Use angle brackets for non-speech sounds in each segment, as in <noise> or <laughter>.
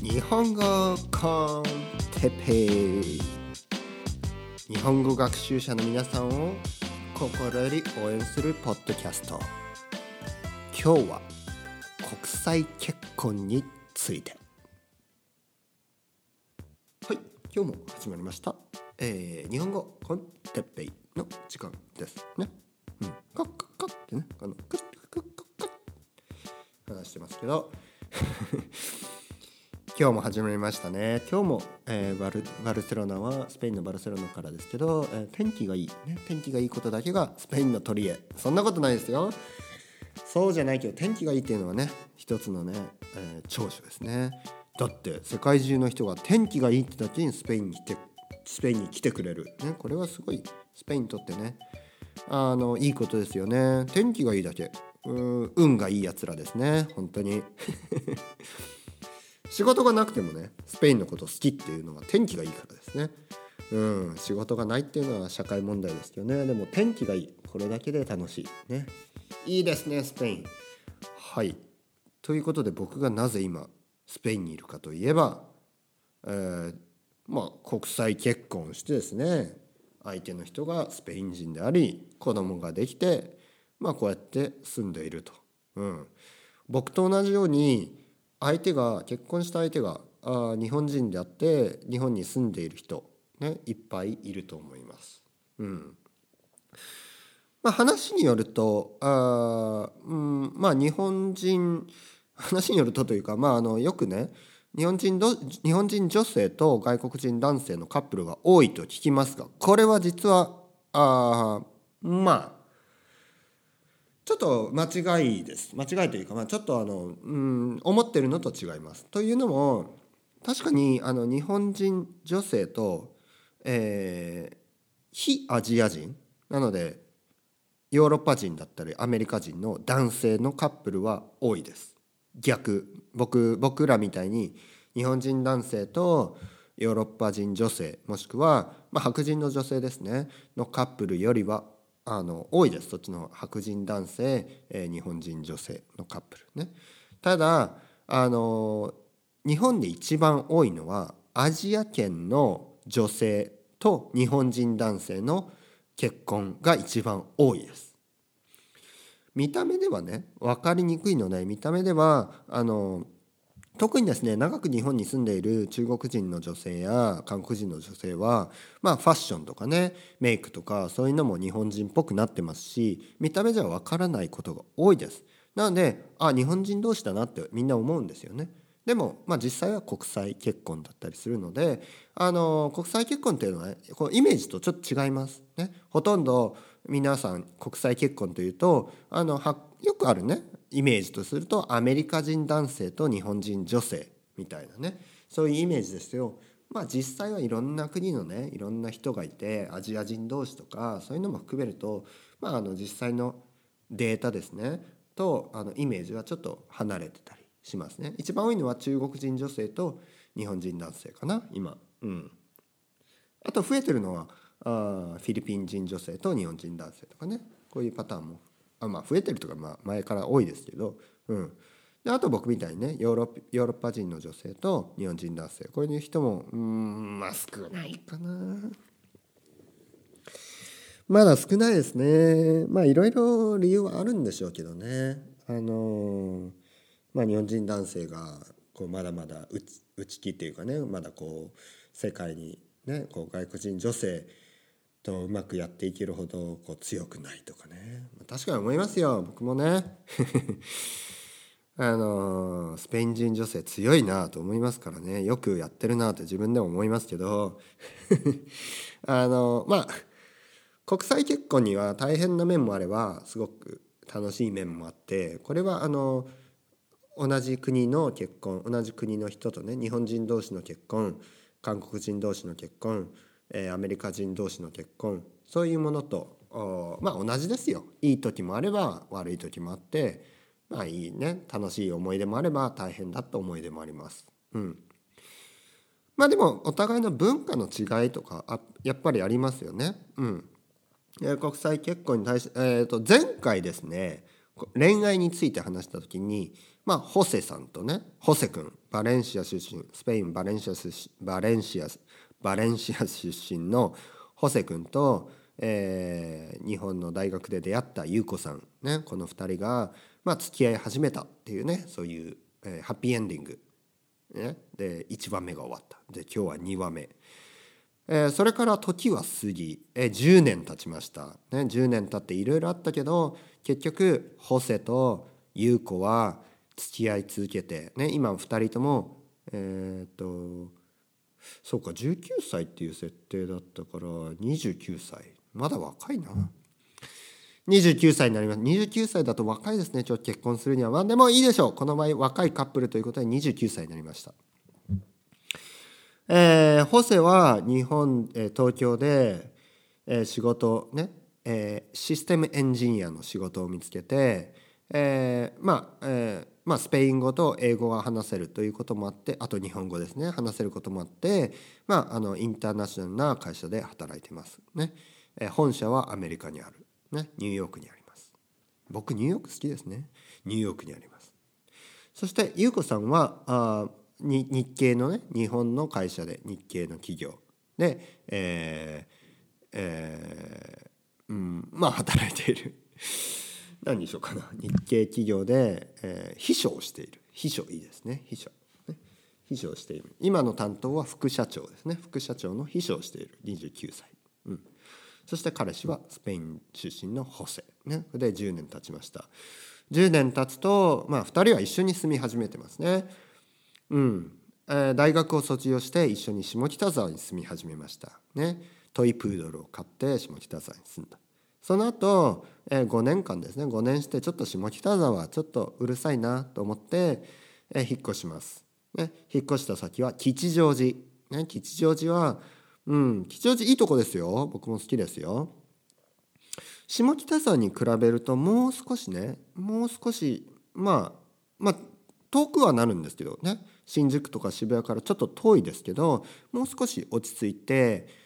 日本語コンテペイ。日本語学習者の皆さんを心より応援するポッドキャスト。今日は国際結婚について。はい今日も始まりました、えー、日本語コンテペイの時間ですね。うん。カッカッカッってね。あのクックックックッ話してますけど。今日も始まりましたね。今日も、えーバルバルセロナはスペインのバルセロナからですけど、えー天気がいい、ね、天気がいいことだけがスペインの取り柄。そんなことないですよ。そうじゃないけど天気がいいっていうのはね一つのね、えー長所ですね。だって世界中の人が天気がいいってだけにスペインに来てスペインに来てくれる、ね、これはすごいスペインにとってねあのいいことですよね。天気がいいだけ。うー運がいいやつらですね。本当に。仕事がなくてもねスペインのこと好きっていうのは天気がいいからですね。うん仕事がないっていうのは社会問題ですけどね。でも天気がいい。これだけで楽しい。ね。いいですねスペイン。はい。ということで僕がなぜ今スペインにいるかといえば、えーまあ国際結婚してですね相手の人がスペイン人であり子供ができてまあこうやって住んでいると、うん、僕と同じように相手が結婚した相手があ日本人であって日本に住んでいる人、ね、いっぱいいると思います。うんまあ、話によるとあ、うんまあ、日本人話によるとというか、まあ、あのよくね日本人ど日本人女性と外国人男性のカップルが多いと聞きますがこれは実はあまあちょっと間違いです。間違いというか、まあ、ちょっとあの、うん、思ってるのと違います。というのも確かにあの日本人女性と、えー非アジア人なのでヨーロッパ人だったりアメリカ人の男性のカップルは多いです。逆。僕僕らみたいに日本人男性とヨーロッパ人女性もしくは、まあ、白人の女性ですねのカップルよりはあの多いですそっちの白人男性、えー日本人女性のカップルねただあの日本で一番多いのはアジア圏の女性と日本人男性の結婚が一番多いです。見た目ではね分かりにくいので見た目ではあの特にですね長く日本に住んでいる中国人の女性や韓国人の女性はまあファッションとかねメイクとかそういうのも日本人っぽくなってますし見た目じゃ分からないことが多いです。なのであ日本人同士だなってみんな思うんですよね。でも、まあ、実際は国際結婚だったりするのであの国際結婚っていうのは、ね、こうイメージとちょっと違います。ね、ほとんど皆さん国際結婚というとあのはよくあるねイメージとするとアメリカ人男性と日本人女性みたいなねそういうイメージですよ。まあ実際はいろんな国のねいろんな人がいてアジア人同士とかそういうのも含めると、まあ、あの実際のデータですねとあのイメージはちょっと離れてたりしますね。一番多いのは中国人女性と日本人男性かな今。うん、あと増えてるのはあフィリピン人女性と日本人男性とかねこういうパターンもあまあ増えてるとかまあ前から多いですけど、うん、であと僕みたいにねヨーロヨーロッパ人の女性と日本人男性こういう人もうんまあ少ないかな。まだ少ないですね。まあいろいろ理由はあるんでしょうけどね。あのまあ日本人男性がこうまだまだ内内気っていうかねまだこう世界にねこう外国人女性とうまくやっていけるほどこう強くないとかね。確かに思いますよ僕もね。<laughs> あのスペイン人女性強いなと思いますからねよくやってるなと自分でも思いますけど <laughs> あのまあ国際結婚には大変な面もあればすごく楽しい面もあってこれはあの同じ国の結婚同じ国の人とね日本人同士の結婚韓国人同士の結婚、えーアメリカ人同士の結婚そういうものとまあ同じですよいい時もあれば悪い時もあってまあいいね楽しい思い出もあれば大変だった思い出もあります。うんまあでもお互いの文化の違いとかあやっぱりありますよね。うん、国際結婚に対して、えー、と前回ですね恋愛について話した時にまあホセさんとねホセ君バレンシア出身スペインバレンシア出身バレンシアバレンシア出身のホセ君と、えー、日本の大学で出会った優子さんね。この2人が、まあ、付き合い始めたっていうね。そういう、えー、ハッピーエンディング、ね、で1番目が終わった。で今日は2話目。えー、それから時は過ぎ、えー、10年経ちました、ね、10年経っていろいろあったけど結局ホセと優子は付き合い続けて、ね、今2人ともえー、っとそうか19歳っていう設定だったから29歳。まだ若いな。29歳になります。29歳だと若いですね。ちょっと結婚するには。まあでもいいでしょう。この場合若いカップルということで29歳になりました。えー、ホセは日本、えー、東京で、えー、仕事ね、えー、システムエンジニアの仕事を見つけて、えー、まあ、えー、まあ、スペイン語と英語が話せるということもあってあと日本語ですね。話せることもあって、まあ、あのインターナショナルな会社で働いてますね、え、本社はアメリカにある、ね、ニューヨークにあります。僕ニューヨーク好きですね。ニューヨークにあります。そして優子さんはあに日系のね日本の会社で日系の企業でえー、えー、うんまあ働いている。何にしようかな。日系企業で、えー、秘書をしている。秘書いいですね。秘書。ね。秘書をしている。今の担当は副社長ですね。副社長の秘書をしている。29歳、うん、そして彼氏はスペイン出身のホセ。ね。で10年経ちました。10年経つとまあ2人は一緒に住み始めてますね。うん。え、大学を卒業して一緒に下北沢に住み始めました。ね。トイプードルを飼って下北沢に住んだ。その後、え、5年間ですね。5年してちょっと下北沢ちょっとうるさいなと思って、え、引っ越します、ね、引っ越した先は吉祥寺、ね、吉祥寺はうん。吉祥寺いいとこですよ。僕も好きですよ。下北沢に比べるともう少しねもう少しまあまあ遠くはなるんですけどね。新宿とか渋谷からちょっと遠いですけどもう少し落ち着いて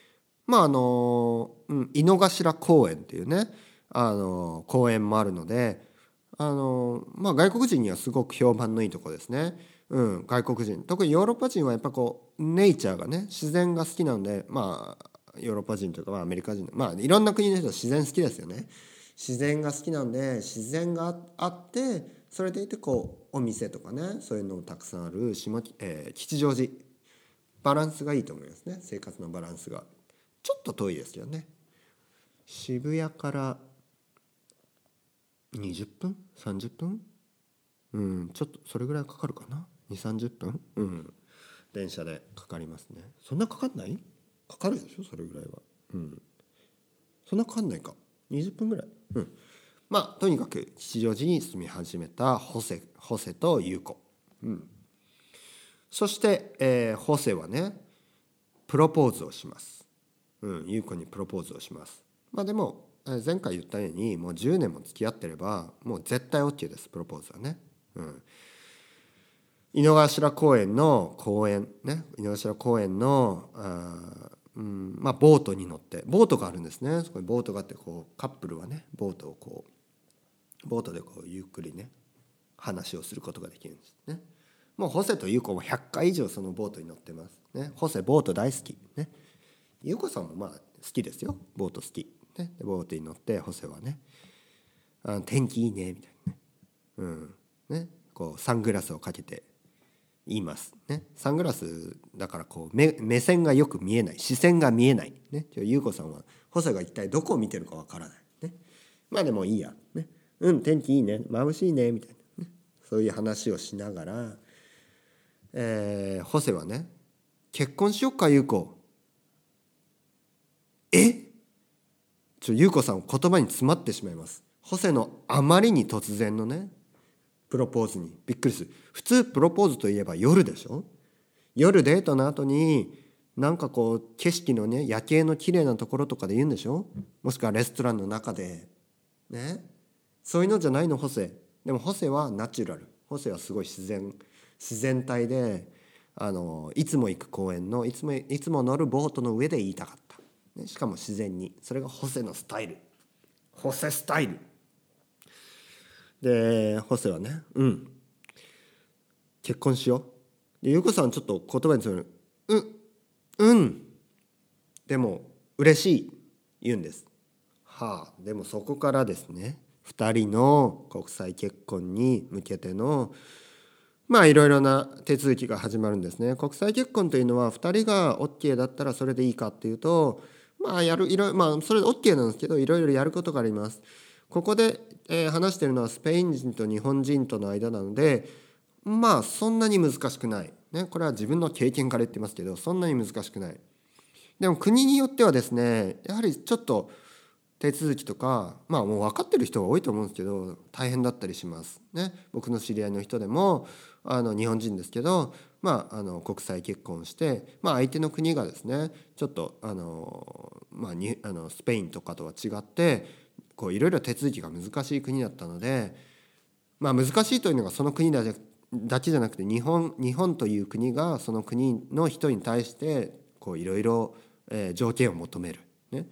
まああの、うん、井の頭公園っていうねあの公園もあるのであの、まあ、外国人にはすごく評判のいいとこですね。うん、外国人特にヨーロッパ人はやっぱこうネイチャーがね自然が好きなのでまあヨーロッパ人とか、まあ、アメリカ人まあいろんな国の人は自然好きですよね。自然が好きなんで自然があってそれでいてこうお店とかねそういうのもたくさんある下、えー、吉祥寺バランスがいいと思いますね生活のバランスがちょっと遠いですけどね。渋谷から20分？30分？うんちょっとそれぐらいかかるかな？2 3 0分？うん。電車でかかりますね。そんなかかんない？かかるでしょ？それぐらいは。うん。そんなかかんないか。20分ぐらい。うん。まあとにかく吉祥寺に住み始めたホセホセと優子、うん、そして、えー、ホセはねプロポーズをします、うん、優子にプロポーズをしますまあでも前回言ったようにもう10年も付き合ってればもう絶対 OK ですプロポーズはね、うん、井の頭公園の公園ね井の頭公園のあうん、まあボートに乗ってボートがあるんですねそこにボートがあってこうカップルはねボートをこうボートでこうゆっくりね話をすることができるんですね。もうホセとユコも100回以上そのボートに乗ってます。ね、ホセボート大好き。ね、ユコさんもまあ好きですよ。ボート好き。ね、ボートに乗ってホセはねあ天気いいねみたいなね,、うん。ね。こうサングラスをかけて言います。ね、サングラスだからこう目目線がよく見えない。視線が見えない。ね、優子さんはホセが一体どこを見てるかわからない。ね、まあでもいいや。ね。うん天気いいね。眩しいねみたいな、ね、そういう話をしながら、えー、ホセはね結婚しよっか優子え？ちょ優子さん言葉に詰まってしまいます。ホセのあまりに突然のねプロポーズに。びっくりする。普通プロポーズといえば夜でしょ？夜デートの後になんかこう景色のね夜景の綺麗なところとかで言うんでしょ？もしくはレストランの中で。ね？そういうのじゃないのホセ。でもホセはナチュラル。ホセはすごい自然自然体であのいつも行く公園のいつもいつも乗るボートの上で言いたかった、ね、しかも自然に。それがホセのスタイル。ホセスタイル。でホセはねうん。結婚しよう。で優子さんちょっと言葉にするうんうん。でも嬉しい。言うんです。はあでもそこからですね。2人の国際結婚に向けてのまあいろいろな手続きが始まるんですね。国際結婚というのは2人が OK だったらそれでいいかっていうとまあやるいろまあそれで OK なんですけどいろいろやることがあります。ここで、えー、話してるのはスペイン人と日本人との間なのでまあそんなに難しくない、ね、これは自分の経験から言ってますけどそんなに難しくない。でも国によってはですねやはりちょっと手続きとかまあもう分かってる人が多いと思うんですけど大変だったりします。ね、僕の知り合いの人でもあの日本人ですけど、まあ、あの国際結婚して、まあ、相手の国がですねちょっとあの、まあ、にあのスペインとかとは違っていろいろ手続きが難しい国だったので、まあ、難しいというのがその国だけだけじゃなくて日本日本という国がその国の人に対していろいろ条件を求める。ね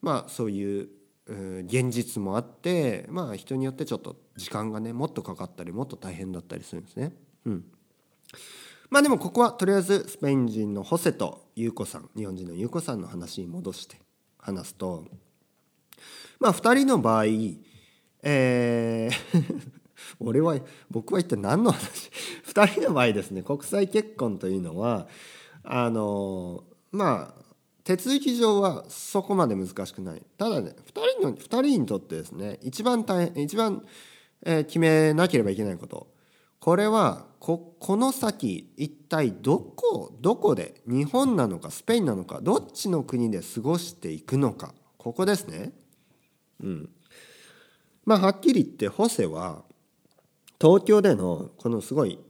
まあそういう現実もあってまあ人によってちょっと時間がねもっとかかったりもっと大変だったりするんですね。うん、まあでもここはとりあえずスペイン人のホセと優子さん日本人の優子さんの話に戻して話すとまあ2人の場合えー <laughs> 俺は僕は一体何の話？2人の場合ですね国際結婚というのはあのまあ手続き上はそこまで難しくない。ただね2人の2人にとってですね一番大変一番、えー、決めなければいけないこと。これはここの先一体どこどこで日本なのかスペインなのかどっちの国で過ごしていくのか。ここですね。うん、まあはっきり言ってホセは東京でのこのすごい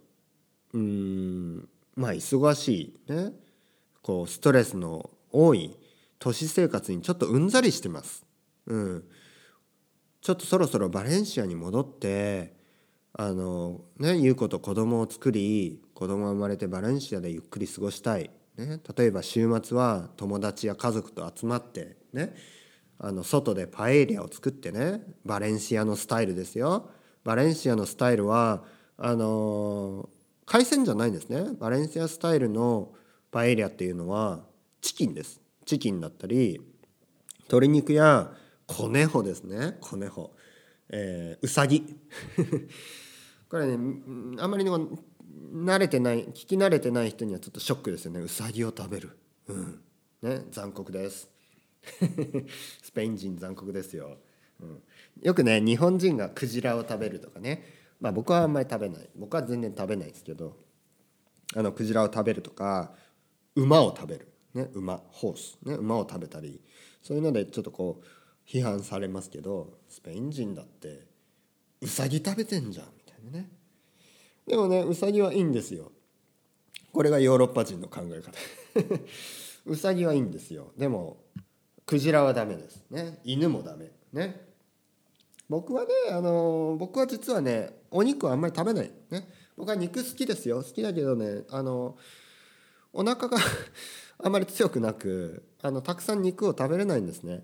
うんまあ忙しいねこうストレスの多い都市生活にちょっとうんざりしてます。うん、ちょっとそろそろバレンシアに戻ってあのね優子と子供を作り子供が生まれてバレンシアでゆっくり過ごしたい、ね、例えば週末は友達や家族と集まってね。あの外でパエリアを作ってね。バレンシアのスタイルですよ。バレンシアのスタイルはあの海鮮じゃないんですね。バレンシアスタイルのパエリアっていうのはチキンです。チキンだったり鶏肉や子ネホですね。子ネホ、えー、うさぎこれねあんまりにも慣れてない聞き慣れてない人にはちょっとショックですよね。うさぎを食べる。うん。ね残酷です。<laughs> スペイン人残酷ですよ、うん、よくね日本人がクジラを食べるとかね。まあ僕はあんまり食べない。僕は全然食べないですけどあのクジラを食べるとか馬を食べる。ね、馬ホース、ね、馬を食べたりそういうのでちょっとこう批判されますけどスペイン人だってウサギ食べてんじゃんみたいなね。でもねウサギはいいんですよ。これがヨーロッパ人の考え方。<laughs> ウサギはいいんですよ。でもクジラはダメです。ね犬もダメ。ね。僕はねあの僕は実はねお肉はあんまり食べない。ね。僕は肉好きですよ。好きだけどねあのお腹があまり強くなくあのたくさん肉を食べれないんですね。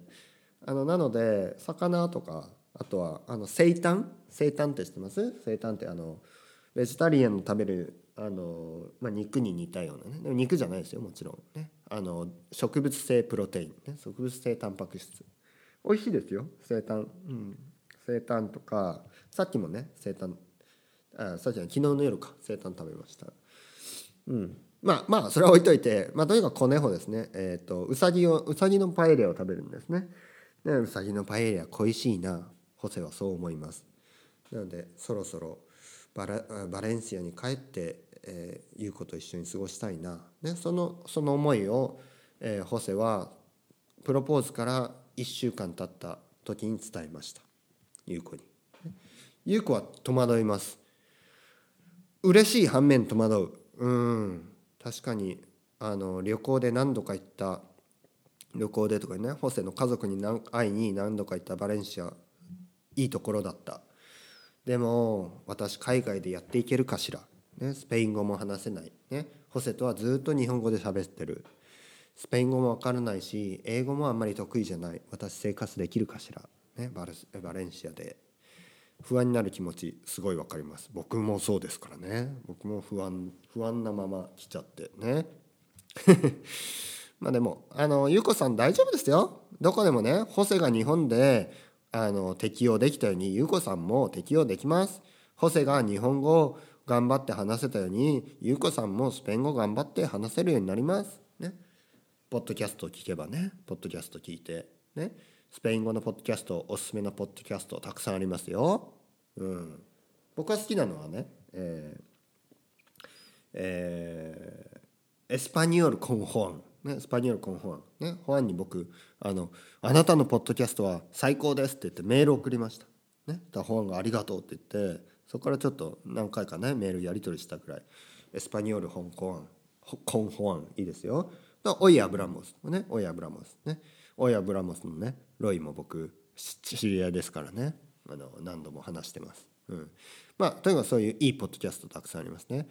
あのなので魚とかあとはあの生炭？生炭って知ってます？生炭ってあのベジタリアンの食べるあの、まあ、肉に似たようなね。でも肉じゃないですよもちろん。ね。あの植物性プロテイン、ね、植物性タンパク質。美味しいですよ生炭。うん。生炭とかさっきもね生炭。あさっきの昨日の夜か。生炭食べました。うん。まあまあそれは置いといて、まあ、とにかく子猫ですね、えーと、うさぎをうさぎのパエリアを食べるんですね。でうさぎのパエリア恋しいな。ホセはそう思います。なのでそろそろバラバレンシアに帰って、えー、優子と一緒に過ごしたいな、ね、そのその思いを、えー、ホセはプロポーズから1週間経った時に伝えました。優子に。優子は戸惑います。嬉しい反面戸惑う。うん。確かにあの旅行で何度か行った旅行でとかねホセの家族に会いに何度か行ったバレンシアいいところだった。でも私海外でやっていけるかしら、ね、スペイン語も話せない、ね、ホセとはずっと日本語で喋ってる。スペイン語も分からないし英語もあんまり得意じゃない。私生活できるかしら、ね、バレバレンシアで。不安になる気持ちすごいわかります。僕もそうですからね。僕も不安不安なまま来ちゃってね。<laughs> まあでもあの優子さん大丈夫ですよ。どこでもねホセが日本であの適用できたように優子さんも適用できます。ホセが日本語を頑張って話せたように優子さんもスペイン語頑張って話せるようになります。ね。ポッドキャスト聞けばね。ポッドキャスト聞いて。ね。スペイン語のポッドキャストおすすめのポッドキャストたくさんありますよ。うん、僕が好きなのはね、えーえー、エスパニオル・コン・ホアン、ね、エスパニオル・コン・ホアン、ね、ホアンに僕あの「あなたのポッドキャストは最高です」って言ってメール送りました。ね、だホアンが「ありがとう」って言ってそこからちょっと何回かねメールやり取りしたぐらい。エスパニオル・ホン・コアン。コン・ホアン。いいですよ。オイ・アブラモス。ねオイ・アブラモス。ね。オイ・アブラモスのねロイも僕知り合いですからねあの何度も話してます。うん、まあとにかくそういういいポッドキャストたくさんありますね。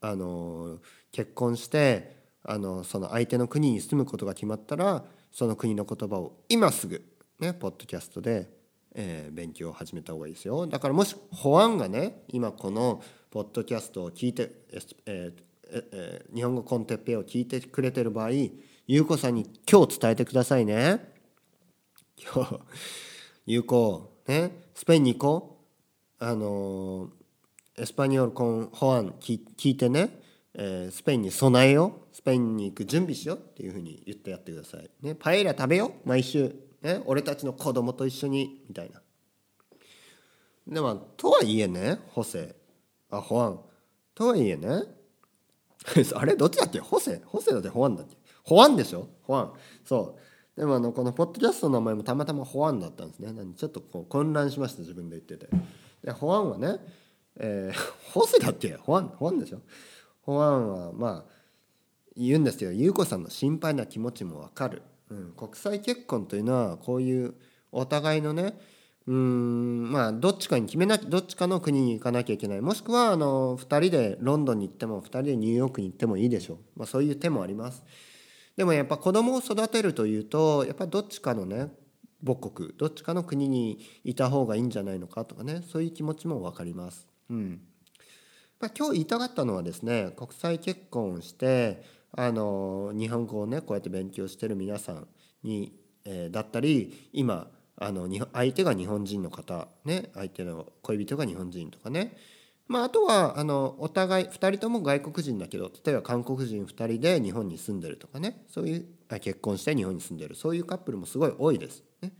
あの結婚してあのその相手の国に住むことが決まったらその国の言葉を今すぐねポッドキャストで、えー、勉強を始めた方がいいですよ。だからもし保安がね今このポッドキャストを聞いて、えーえー、日本語コンテッペを聞いてくれてる場合優子さんに今日伝えてくださいね。今日優子ねスペインに行こう。あのエスパニオルコンホアン聞いてね、えー、スペインに備えよう。スペインに行く準備しようっていうふうに言ってやってください、ね、パエリア食べよう。毎週、ね、俺たちの子供と一緒にみたいな。でもとはいえねホセ。あホアン。とはいえね。<laughs> あれどっちだっけ？ホセ。ホセだってホアンだっけ？ホアンでしょホアン。そう。でもあのこのポッドキャストの名前もたまたまホアンだったんですね。ちょっとこう混乱しました自分で言ってて。でホアンはね、えー、<laughs> ホセだっけ？ホアンホアンでしょ？ホアンはまあ言うんですけど優子さんの心配な気持ちもわかる、うん、国際結婚というのはこういうお互いのねうんまあどっちかに決めなきゃどっちかの国に行かなきゃいけない。もしくはあの2人でロンドンに行っても2人でニューヨークに行ってもいいでしょう、まあ、そういう手もあります。でもやっぱ子供を育てるというとやっぱどっちかのね母国どっちかの国にいた方がいいんじゃないのかとかねそういう気持ちも分かります。うんまあ、今日言いたかったのはですね国際結婚をしてあの日本語をねこうやって勉強してる皆さんに、えー、だったり今あの相手が日本人の方ね相手の恋人が日本人とかねまあ、あとはあのお互い2人とも外国人だけど例えば韓国人2人で日本に住んでるとかね。そういう結婚して日本に住んでる。そういうカップルもすごい多いです。ね、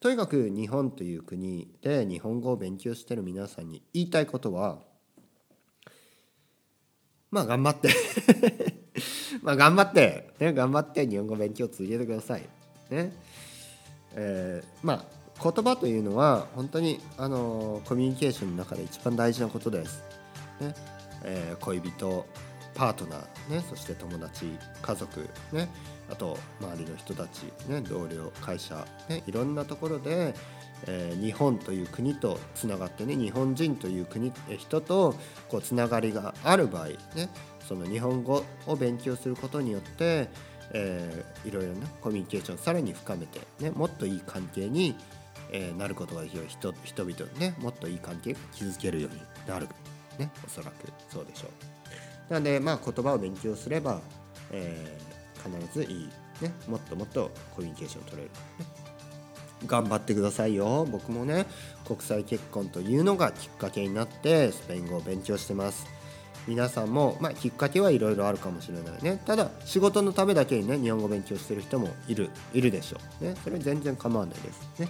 とにかく日本という国で日本語を勉強してる皆さんに言いたいことはまあ頑張って。<laughs> まあ頑張って、ね、頑張って日本語勉強を続けてください。ね。えー、まあ言葉というのは本当にあのコミュニケーションの中で一番大事なことです。ね。えー、恋人パートナー、ね、そして友達家族、ね、あと周りの人たち、ね、同僚会社、ね、いろんなところで、えー、日本という国とつながってね。日本人という国人とこうつながりがある場合、ね、その日本語を勉強することによって、えー、いろいろなコミュニケーションをさらに深めて、ね、もっといい関係にえー、なることができる人人々にねもっといい関係を築けるようになる。ねおそらくそうでしょう。なのでまあ言葉を勉強すれば、えー、必ずいい、ね、もっともっとコミュニケーション取れる、ね、頑張ってくださいよ。僕もね国際結婚というのがきっかけになってスペイン語を勉強してます。皆さんも、まあ、きっかけはいろいろあるかもしれないね。ただ仕事のためだけにね日本語勉強してる人もいるいるでしょう。ね。それ全然構わないです。ね。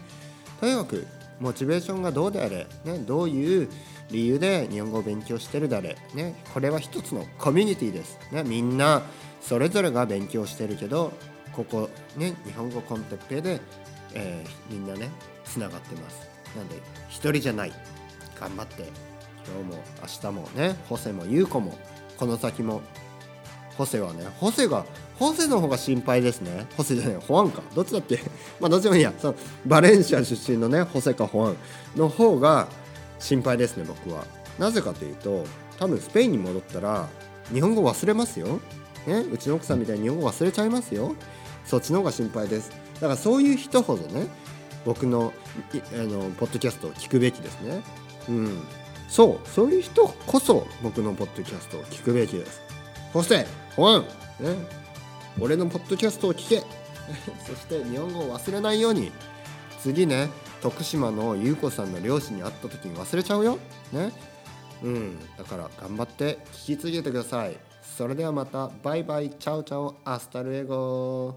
とにかくモチベーションがどうであれ、ね、どういう理由で日本語を勉強してるだれ、ね、これは一つのコミュニティです、ね、みんなそれぞれが勉強してるけどここ、ね、日本語コンテッペで、えー、みんなねつながってます。なんで一人じゃない。頑張って。今日も明日もねホセも優子もこの先もホセはねホセがホセの方が心配ですね。ホセじゃないホアンか。どっちだっけ？まあどっちもいいや。そのバレンシア出身のねホセかホアンの方が心配ですね僕は。なぜかというと多分スペインに戻ったら日本語忘れますよ、ね、うちの奥さんみたいに日本語忘れちゃいますよ。そっちの方が心配です。だからそういう人ほどね僕のあのポッドキャストを聞くべきですね。うん。そう。そういう人こそ僕のポッドキャストを聞くべきです。そしてほんね？俺のポッドキャストを聞け。<laughs> そして日本語を忘れないように次ね徳島の優子さんの両親に会った時に忘れちゃうよ。ね。うん。だから頑張って聞き続けてください。それではまた。バイバイ。 ciao ciao。 hasta luego